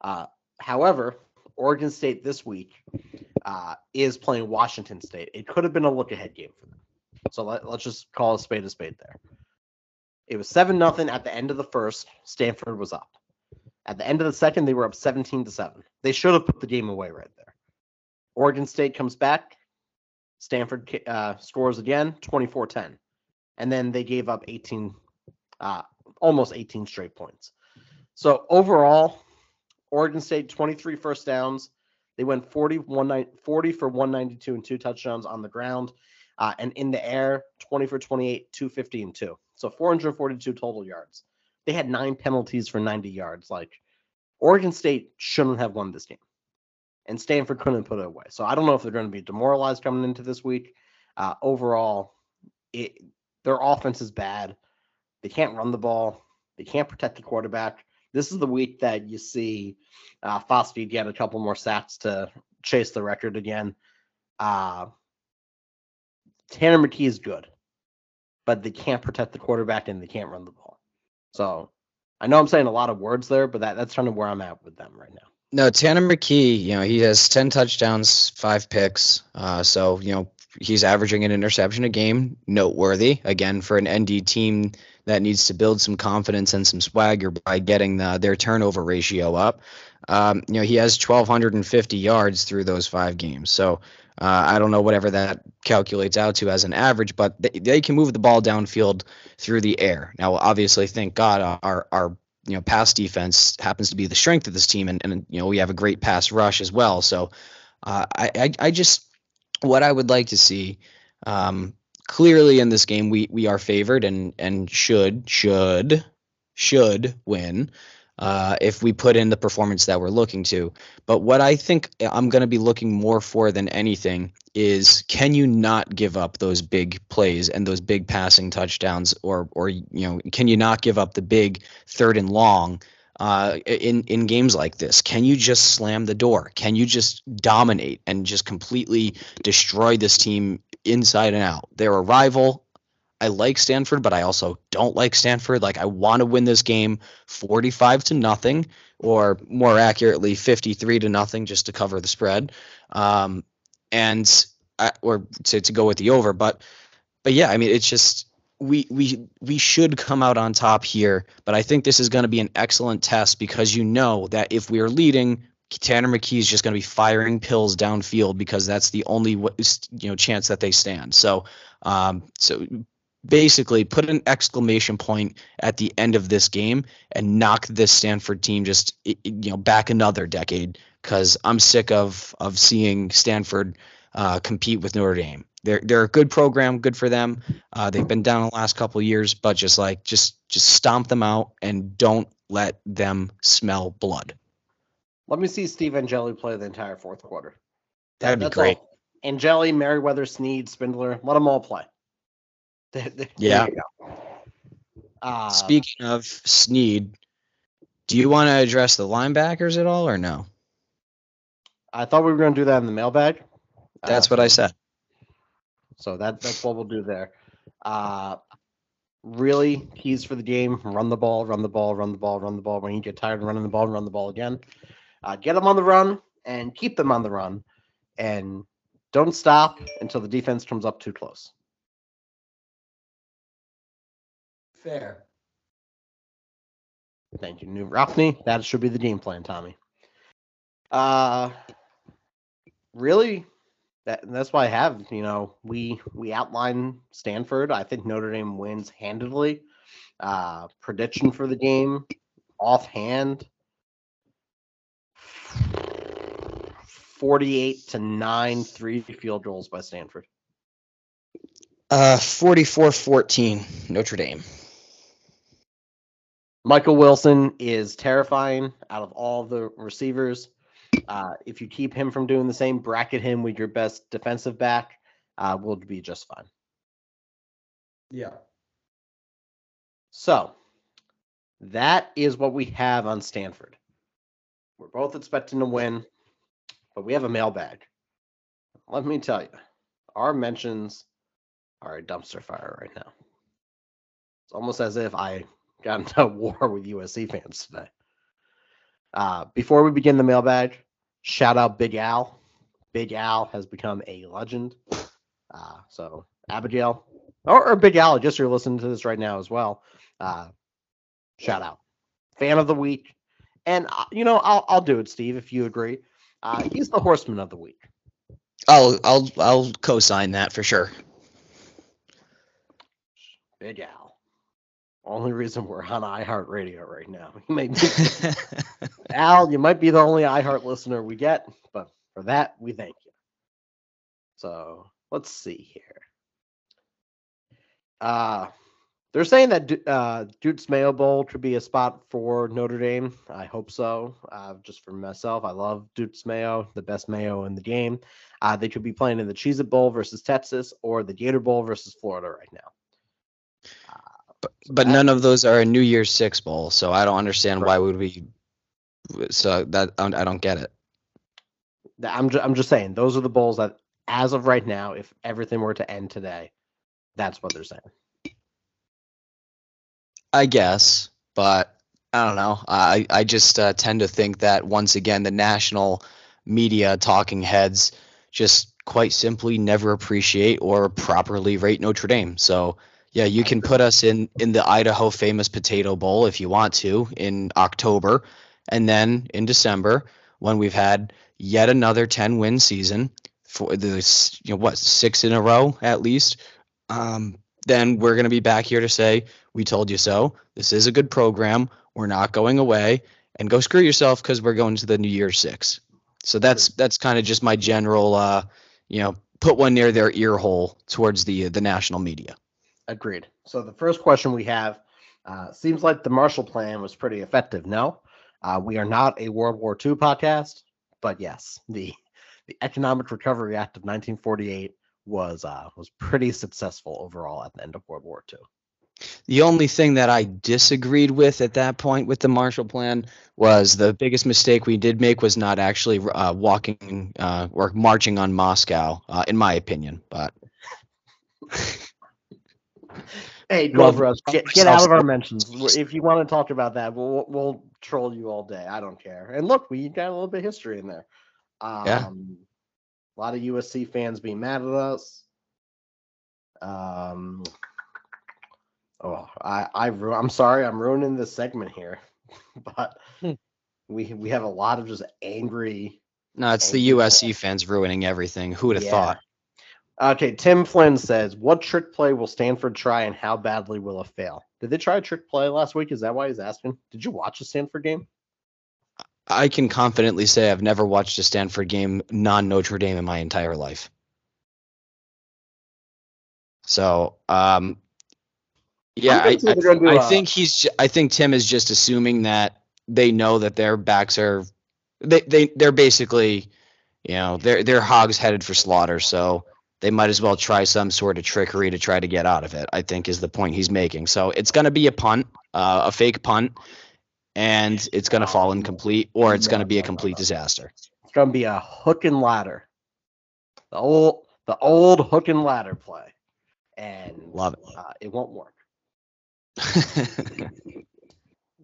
Uh, however, Oregon State this week uh, is playing Washington State. It could have been a look ahead game for them. So let, let's just call a spade a spade there. It was seven nothing at the end of the first. Stanford was up. At the end of the second, they were up 17 to 7. They should have put the game away right there. Oregon State comes back. Stanford uh, scores again, 24 10. And then they gave up 18, uh, almost 18 straight points. So overall, Oregon State 23 first downs. They went 40, 40 for 192 and two touchdowns on the ground. Uh, and in the air, 20 for 28, 250 and two. So 442 total yards. They had nine penalties for 90 yards. Like Oregon State shouldn't have won this game. And Stanford couldn't put it away. So I don't know if they're going to be demoralized coming into this week. Uh, overall, it, their offense is bad. They can't run the ball. They can't protect the quarterback. This is the week that you see uh, Foskey get a couple more sacks to chase the record again. Uh, Tanner McKee is good, but they can't protect the quarterback and they can't run the ball. So I know I'm saying a lot of words there, but that, that's kind of where I'm at with them right now. No, Tanner McKee, you know, he has 10 touchdowns, five picks. Uh, so, you know, he's averaging an interception a game, noteworthy. Again, for an ND team that needs to build some confidence and some swagger by getting the, their turnover ratio up. Um, you know, he has 1,250 yards through those five games. So, uh, I don't know whatever that calculates out to as an average, but they, they can move the ball downfield through the air. Now, obviously, thank God our our you know pass defense happens to be the strength of this team, and, and you know we have a great pass rush as well. So, uh, I, I I just what I would like to see. Um, clearly, in this game, we we are favored and and should should should win. uh, if we put in the performance that we're looking to. But what I think I'm going to be looking more for than anything is can you not give up those big plays and those big passing touchdowns, or or you know can you not give up the big third and long? Uh, in in games like this, can you just slam the door? Can you just dominate and just completely destroy this team inside and out? They're a rival. I like Stanford, but I also don't like Stanford. Like I want to win this game 45 to nothing, or more accurately, 53 to nothing, just to cover the spread, um, and I, or to to go with the over. But but yeah, I mean, it's just we we we should come out on top here. But I think this is going to be an excellent test because you know that if we are leading, Tanner McKee is just going to be firing pills downfield because that's the only you know chance that they stand. So um, so basically put an exclamation point at the end of this game and knock this Stanford team just you know back another decade because I'm sick of of seeing Stanford uh, compete with Notre Dame. They're they're a good program, good for them. Uh, they've been down the last couple years, but just like just just stomp them out and don't let them smell blood. Let me see Steve Angeli play the entire fourth quarter. That'd be great. All. Angeli, Merriweather, Sneed, Spindler, let them all play. yeah. Uh, Speaking of Sneed, do you want to address the linebackers at all or no? I thought we were going to do that in the mailbag. That's uh, what I said. So that that's what we'll do there. Uh, really, keys for the game: run the ball, run the ball, run the ball, run the ball. When you get tired of running the ball, run the ball again. Uh, get them on the run and keep them on the run, and don't stop until the defense comes up too close. Fair. Thank you, Knute Rockne. That should be the game plan, Tommy. Uh really that that's why I have, you know, we we outline Stanford. I think Notre Dame wins handedly. Uh prediction for the game offhand 48 to 9 three field goals by Stanford. Uh 44-14 Notre Dame. Michael Wilson is terrifying out of all the receivers. Uh, if you keep him from doing the same, bracket him with your best defensive back, uh, we'll be just fine. Yeah. So that is what we have on Stanford. We're both expecting to win, but we have a mailbag. Let me tell you, our mentions are a dumpster fire right now. It's almost as if I got into a war with USC fans today. Uh, before we begin the mailbag, shout out Big Al. Big Al has become a legend. Uh, so Abigail or, or, Big Al, just you're listening to this right now as well. Uh, shout out, fan of the week, and uh, you know I'll I'll do it, Steve, if you agree. Uh, he's the horseman of the week. I'll I'll I'll co-sign that for sure. Big Al. Only reason we're on iHeartRadio right now. May be, Al, you might be the only iHeart listener we get, but for that, we thank you. So let's see here. Uh, they're saying that uh, Duke's Mayo Bowl could be a spot for Notre Dame. I hope so. Uh, just for myself, I love Duke's Mayo, the best mayo in the game. Uh, they could be playing in the Cheez It Bowl versus Texas or the Gator Bowl versus Florida right now. But, but none of those are a New Year's Six bowl, so I don't understand right. why would we. So that I don't get it. I'm just, I'm just saying those are the bowls that, as of right now, if everything were to end today, that's what they're saying. I guess, but I don't know. I I just uh, tend to think that once again the national media talking heads just quite simply never appreciate or properly rate Notre Dame. So yeah, you can put us in in the Idaho famous potato bowl if you want to in October, and then in December when we've had yet another 10 win season for the you know what six in a row at least um, then we're going to be back here to say we told you so. This is a good program. We're not going away. And go screw yourself because we're going to the new year six. So that's that's kind of just my general uh, you know put one near their ear hole towards the the national media. Agreed. So the first question we have uh, seems like the Marshall Plan was pretty effective. No, Uh, we are not a World War II podcast, but yes, the the Economic Recovery Act of 1948 was uh, was pretty successful overall at the end of World War II. The only thing that I disagreed with at that point with the Marshall Plan was the biggest mistake we did make was not actually uh, walking uh, or marching on Moscow, uh, in my opinion. But Hey, get, get out of our mentions. If you want to talk about that, we'll we'll troll you all day. I don't care. And look, we got a little bit of history in there. Um, Yeah. A lot of USC fans being mad at us. Um. Oh, I I ru- I'm sorry, I'm ruining this segment here, but Hmm. we we have a lot of just angry no, it's the Angry USC fans ruining everything. Who would have Yeah. thought? Okay, Tim Flynn says, "What trick play will Stanford try, and how badly will it fail?" Did they try a trick play last week? Is that why he's asking? Did you watch the Stanford game? I can confidently say I've never watched a Stanford game non Notre Dame in my entire life. So, um, yeah, I, I, do I a- think he's. I think Tim is just assuming that they know that their backs are. They they they're basically, you know, they're they're hogs headed for slaughter. So they might as well try some sort of trickery to try to get out of it. I think is the point he's making. So it's going to be a punt, uh, a fake punt, and it's going to fall incomplete, or it's going to be a complete disaster. It's gonna be a hook and ladder, the old the old hook and ladder play, and Love it. uh, it won't work.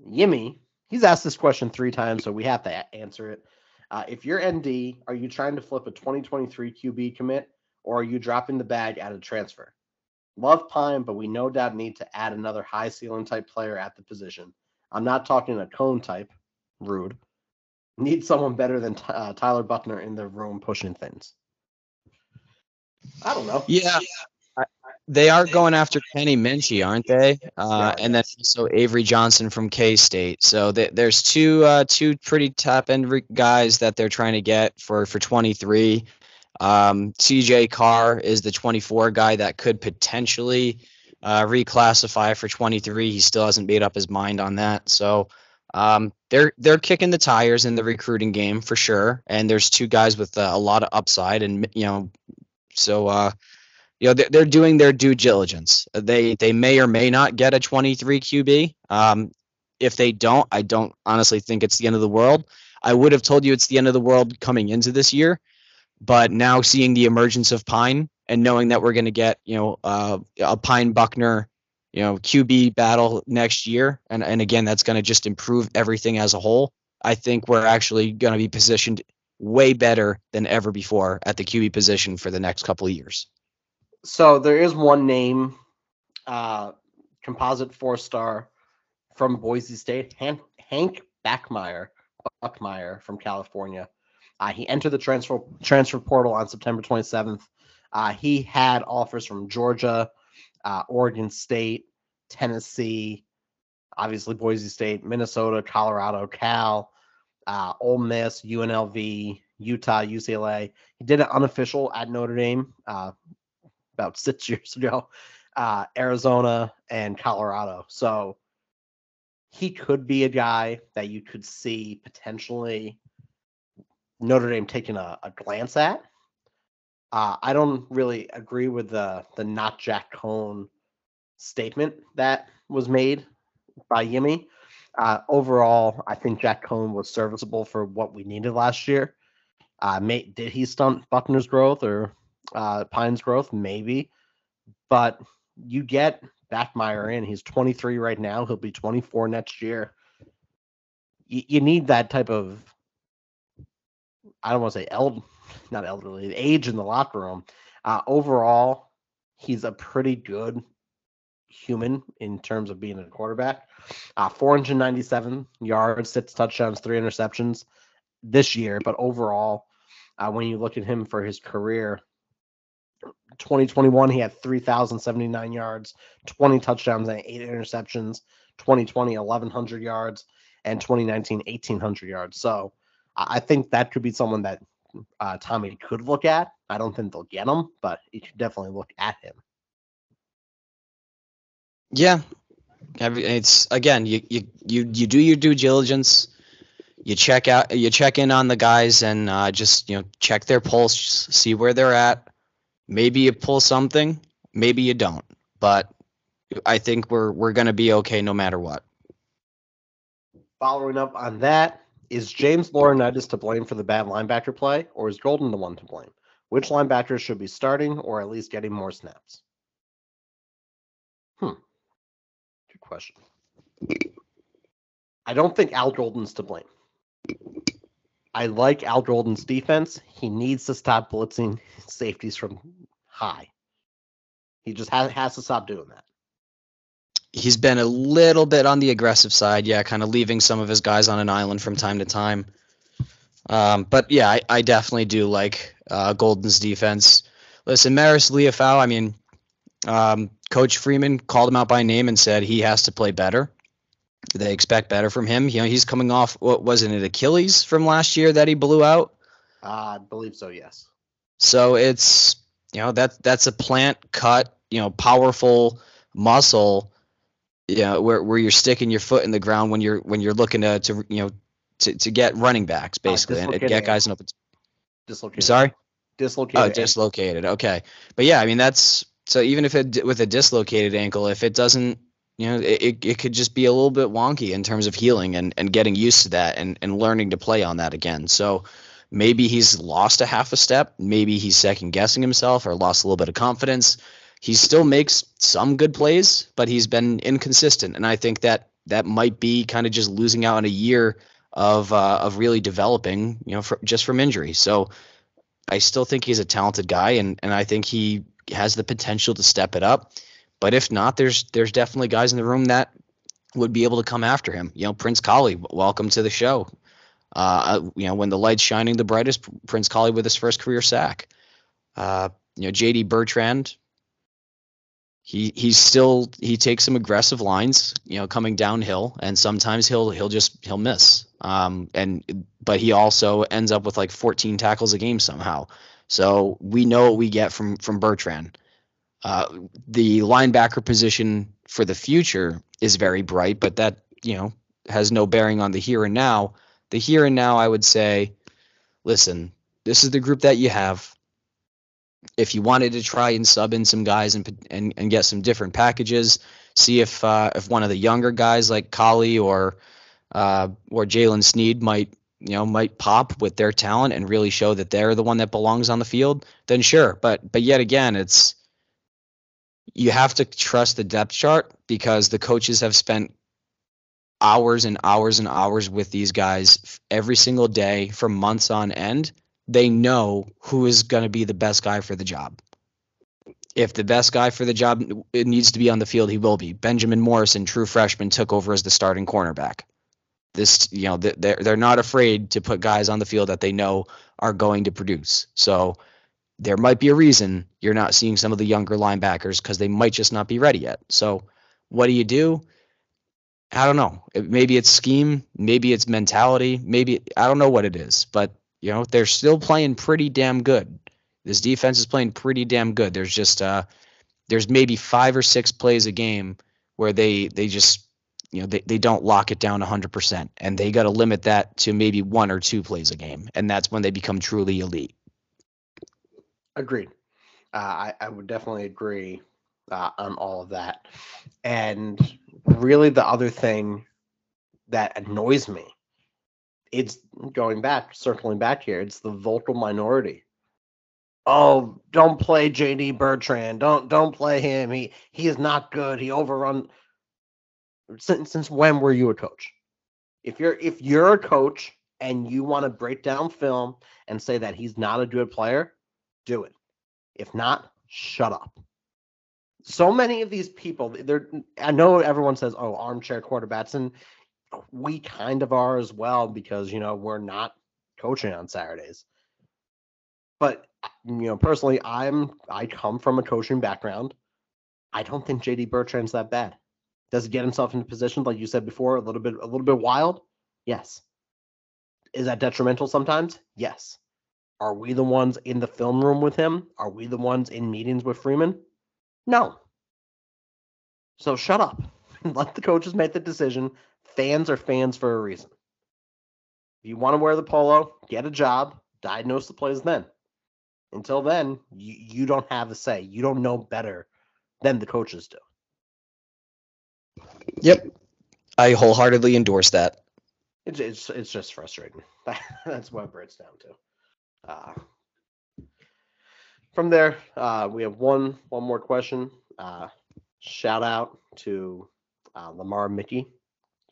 Yimmy, he's asked this question three times, so we have to answer it. Uh, if you're ND, are you trying to flip a 2023 QB commit, or are you dropping the bag at a transfer? Love Pyne, but we no doubt need to add another high ceiling type player at the position. I'm not talking a Coan type, rude. Need someone better than uh, Tyler Buchner in the room pushing things. I don't know. Yeah. They are going after Kenny Minchey, aren't they? Uh, Yeah. and then also Avery Johnson from K State. So th- there's two uh, two pretty top end re- guys that they're trying to get for for 23. Um, CJ Carr is the 24 guy that could potentially uh, reclassify for 23. He still hasn't made up his mind on that. So um, they're they're kicking the tires in the recruiting game for sure. And there's two guys with uh, a lot of upside, and you know, so uh, you know they're, they're doing their due diligence. They they may or may not get a 23 QB. Um, if they don't, I don't honestly think it's the end of the world. I would have told you it's the end of the world coming into this year, but now seeing the emergence of Pyne and knowing that we're going to get you know uh, a Pyne Buchner you know QB battle next year, and and again that's going to just improve everything as a whole. I think we're actually going to be positioned way better than ever before at the QB position for the next couple of years. So there is one name, uh, composite four star from Boise State, Han- Hank Bachmeier, Buckmeyer from California. Uh, he entered the transfer transfer portal on September 27th. Uh, he had offers from Georgia, uh, Oregon State, Tennessee, obviously Boise State, Minnesota, Colorado, Cal, uh, Ole Miss, UNLV, Utah, UCLA. He did an unofficial at Notre Dame uh, about six years ago, uh, Arizona and Colorado. So he could be a guy that you could see potentially Notre Dame taking a, a glance at. Uh, I don't really agree with the the not Jack Coan statement that was made by Yimmy. Uh, overall, I think Jack Coan was serviceable for what we needed last year. Uh, may, did he stunt Buchner's growth or uh, Pyne's growth? Maybe, but you get Bachmeier in. He's 23 right now. He'll be 24 next year. You, you need that type of I don't want to say eld, not elderly, age in the locker room. Uh, overall, he's a pretty good human in terms of being a quarterback. Uh, 497 yards, six touchdowns, three interceptions this year. But overall, uh, when you look at him for his career, 2021 he had 3,079 yards, 20 touchdowns, and eight interceptions. 2020 1100 yards, and 2019 1800 yards. So I think that could be someone that uh, Tommy could look at. I don't think they'll get him, but you should definitely look at him. Yeah, it's again you you you you do your due diligence. you check out, you check in on the guys, and uh, just you know check their pulse, see where they're at. Maybe you pull something, maybe you don't, but I think we're we're gonna be okay no matter what. Following up on that, is James Laurinaitis to blame for the bad linebacker play, or is Golden the one to blame? Which linebackers should be starting or at least getting more snaps? Hmm. Good question. I don't think Al Golden's to blame. I like Al Golden's defense. He needs to stop blitzing safeties from high. He just has, has to stop doing that. He's been a little bit on the aggressive side, yeah, kind of leaving some of his guys on an island from time to time. Um, but yeah, I, I definitely do like uh, Golden's defense. Listen, Maris Liufau, I mean, um, Coach Freeman called him out by name and said he has to play better. They expect better from him. You know, he's coming off what wasn't it Achilles from last year that he blew out. Uh, I believe so. Yes. So it's you know that that's a plant cut, you know, powerful muscle. You know, where where you're sticking your foot in the ground when you're when you're looking to to you know to, to get running backs basically uh, and, and get guys in open. Dislocated. Sorry. Dislocated. Oh, dislocated. Okay, but yeah, I mean that's so even if it with a dislocated ankle, if it doesn't you know, it, it could just be a little bit wonky in terms of healing and, and getting used to that and, and learning to play on that again. So maybe he's lost a half a step. Maybe he's second guessing himself or lost a little bit of confidence. He still makes some good plays, but he's been inconsistent. And I think that that might be kind of just losing out on a year of uh, of really developing, you know, for, just from injury. So I still think he's a talented guy, and and I think he has the potential to step it up. But if not, there's there's definitely guys in the room that would be able to come after him. You know, Prince Kollie, welcome to the show. Uh, you know, when the light's shining the brightest, Prince Kollie with his first career sack. Uh, you know, JD Bertrand. He he's still he takes some aggressive lines, you know, coming downhill, and sometimes he'll he'll just he'll miss. Um, and but he also ends up with like 14 tackles a game somehow. So we know what we get from from Bertrand. Uh, the linebacker position for the future is very bright, but that you know has no bearing on the here and now. The here and now, I would say, listen, this is the group that you have. If you wanted to try and sub in some guys and and, and get some different packages, see if uh, if one of the younger guys like Kollie or uh, or Jaylen Sneed might you know might pop with their talent and really show that they're the one that belongs on the field, then sure. But but yet again, it's you have to trust the depth chart because the coaches have spent hours and hours and hours with these guys every single day for months on end. They know who is going to be the best guy for the job. If the best guy for the job needs to be on the field, he will be. Benjamin Morrison, true freshman, took over as the starting cornerback. This, you know, they're they're not afraid to put guys on the field that they know are going to produce. So there might be a reason you're not seeing some of the younger linebackers because they might just not be ready yet. So, what do you do? I don't know. Maybe it's scheme, maybe it's mentality, maybe I don't know what it is, but you know they're still playing pretty damn good. This defense is playing pretty damn good. There's just uh, there's maybe five or six plays a game where they they just you know they, they don't lock it down 100% and they got to limit that to maybe one or two plays a game and that's when they become truly elite Agreed. Uh, I, I would definitely agree uh, on all of that. And really, the other thing that annoys me, it's going back, circling back here, it's the vocal minority. Oh, don't play JD Bertrand. Don't don't play him. He he is not good. He overrun. Since since when were you a coach? If you're if you're a coach and you want to break down film and say that he's not a good player, do it. If not, shut up. So many of these people, they're I know everyone says, oh, armchair quarterbacks, and we kind of are as well because you know we're not coaching on Saturdays. But uh, you know, personally, I'm I come from a coaching background. I don't think JD Bertrand's that bad. Does he get himself into positions like you said before, a little bit a little bit wild? Yes. Is that detrimental sometimes? Yes. Are we the ones in the film room with him? Are we the ones in meetings with Freeman? No. So shut up. Let the coaches make the decision. Fans are fans for a reason. If you want to wear the polo, get a job, diagnose the plays then. Until then, you, you don't have a say. You don't know better than the coaches do. Yep. I wholeheartedly endorse that. It's it's, it's just frustrating. That's what it breaks down to. Uh, from there, uh, we have one one more question. Uh, shout out to uh, Lamar Mickey,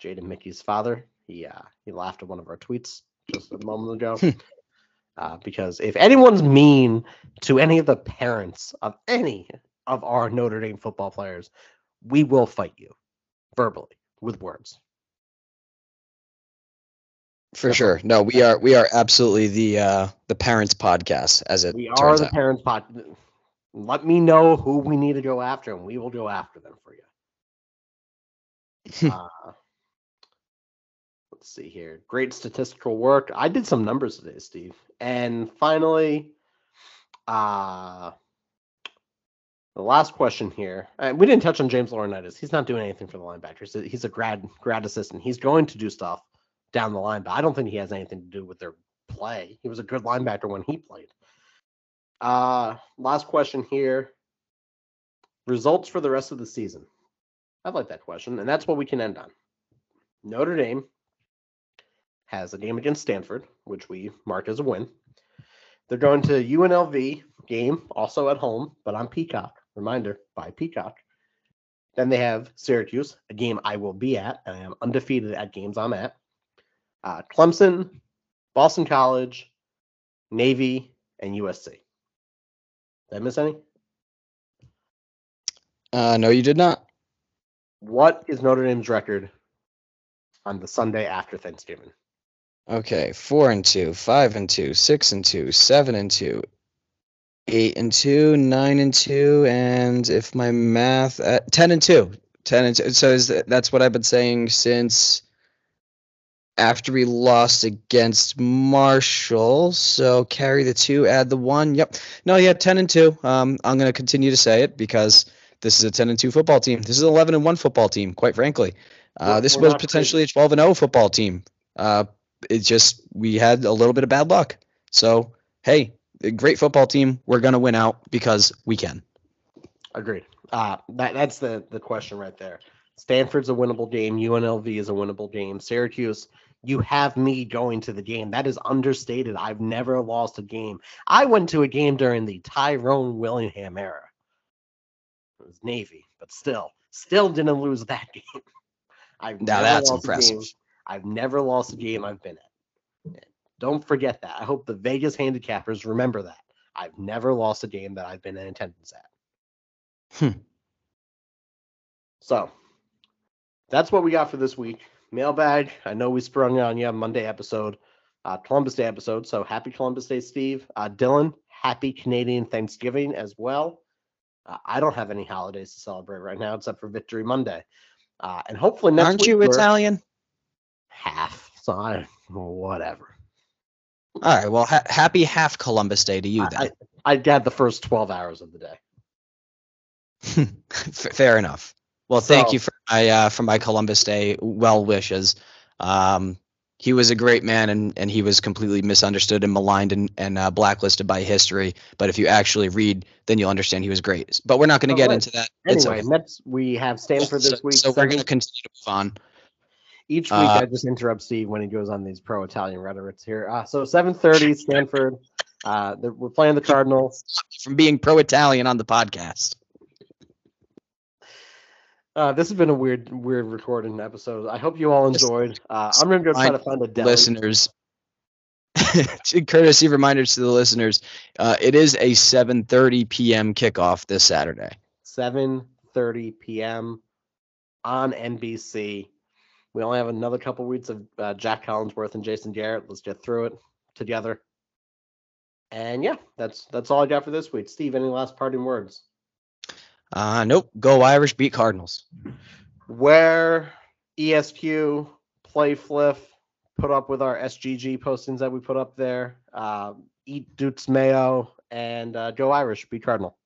Jaden Mickey's father. He uh, he laughed at one of our tweets just a moment ago. uh, because if anyone's mean to any of the parents of any of our Notre Dame football players, we will fight you verbally with words. For sure. No, we are we are absolutely the uh the parents podcast as it We are the out. parents pod. Let me know who we need to go after, and we will go after them for you. uh, let's see here. Great statistical work. I did some numbers today, Steve. And finally, uh the last question here. Uh, we didn't touch on James Laurinaitis. He's not doing anything for the linebackers. He's a grad grad assistant. He's going to do stuff down the line, but I don't think he has anything to do with their play. He was a good linebacker when he played. Uh last question here. Results for the rest of the season. I like that question, and that's what we can end on. Notre Dame has a game against Stanford, which we mark as a win. They're going to UNLV game, also at home, but on Peacock. Reminder by Peacock. Then they have Syracuse, a game I will be at, and I am undefeated at games I'm at. Uh, Clemson, Boston College, Navy, and USC. Did I miss any? Uh no you did not. What is Notre Dame's record on the Sunday after Thanksgiving? Okay, four and two, five and two, six and two, seven and two, eight and two, nine and two, and if my math, uh, ten and two, ten and two. So is that, that's what I've been saying since after we lost against Marshall. So carry the two, add the one. Yep. No, yeah, ten and two. Um, I'm gonna continue to say it because this is a ten and two football team. This is an eleven and one football team. Quite frankly, uh, this was potentially a twelve and zero football team. Uh, it's just we had a little bit of bad luck. So hey, a great football team. We're gonna win out because we can. Agreed. Uh, that that's the the question right there. Stanford's a winnable game. UNLV is a winnable game. Syracuse, you have me going to the game. That is understated. I've never lost a game. I went to a game during the Tyrone Willingham era. It was Navy, but still, still didn't lose that game. I've Now that's impressive. I've never lost a game I've been at. Don't forget that. I hope the Vegas handicappers remember that. I've never lost a game that I've been in attendance at. Hmm. So that's what we got for this week. Mailbag. I know we sprung on you Monday episode, uh, Columbus Day episode. So happy Columbus Day, Steve. Uh, Dylan, happy Canadian Thanksgiving as well. Uh, I don't have any holidays to celebrate right now except for Victory Monday. Uh, and hopefully next Aren't week you we're Italian? Half. So I whatever. All right. Well, ha- happy half Columbus Day to you I, then. I, I got the first 12 hours of the day. Fair enough. Well, thank So- you for my uh, for my Columbus Day well wishes. Um, he was a great man, and, and he was completely misunderstood and maligned and, and uh, blacklisted by history. But if you actually read, then you'll understand he was great. But we're not going to get right. into that. It's Anyway, okay. next we have Stanford this so, week. so we're going to continue to move on. Each week, Uh, I just interrupt Steve when he goes on these pro-Italian rhetorics here. Uh, so 7:30, Stanford. Uh, we're playing the Cardinals. From being pro-Italian on the podcast. Uh, this has been a weird, weird recording episode. I hope you all enjoyed. Uh, I'm gonna go try to find a deli. listeners courtesy reminders to the listeners uh, it is a 7.30 p.m kickoff this saturday 7:30 p.m. on NBC. We only have another couple weeks of uh, Jac Collinsworth and Jason Garrett. Let's get through it together. And yeah, that's that's all I got for this week. Steve, any last parting words? uh, nope go irish beat cardinals Where ESQ, Play Fliff, put up with our SGG postings that we put up there. Uh, eat Duke's Mayo and uh, go Irish, be Cardinal.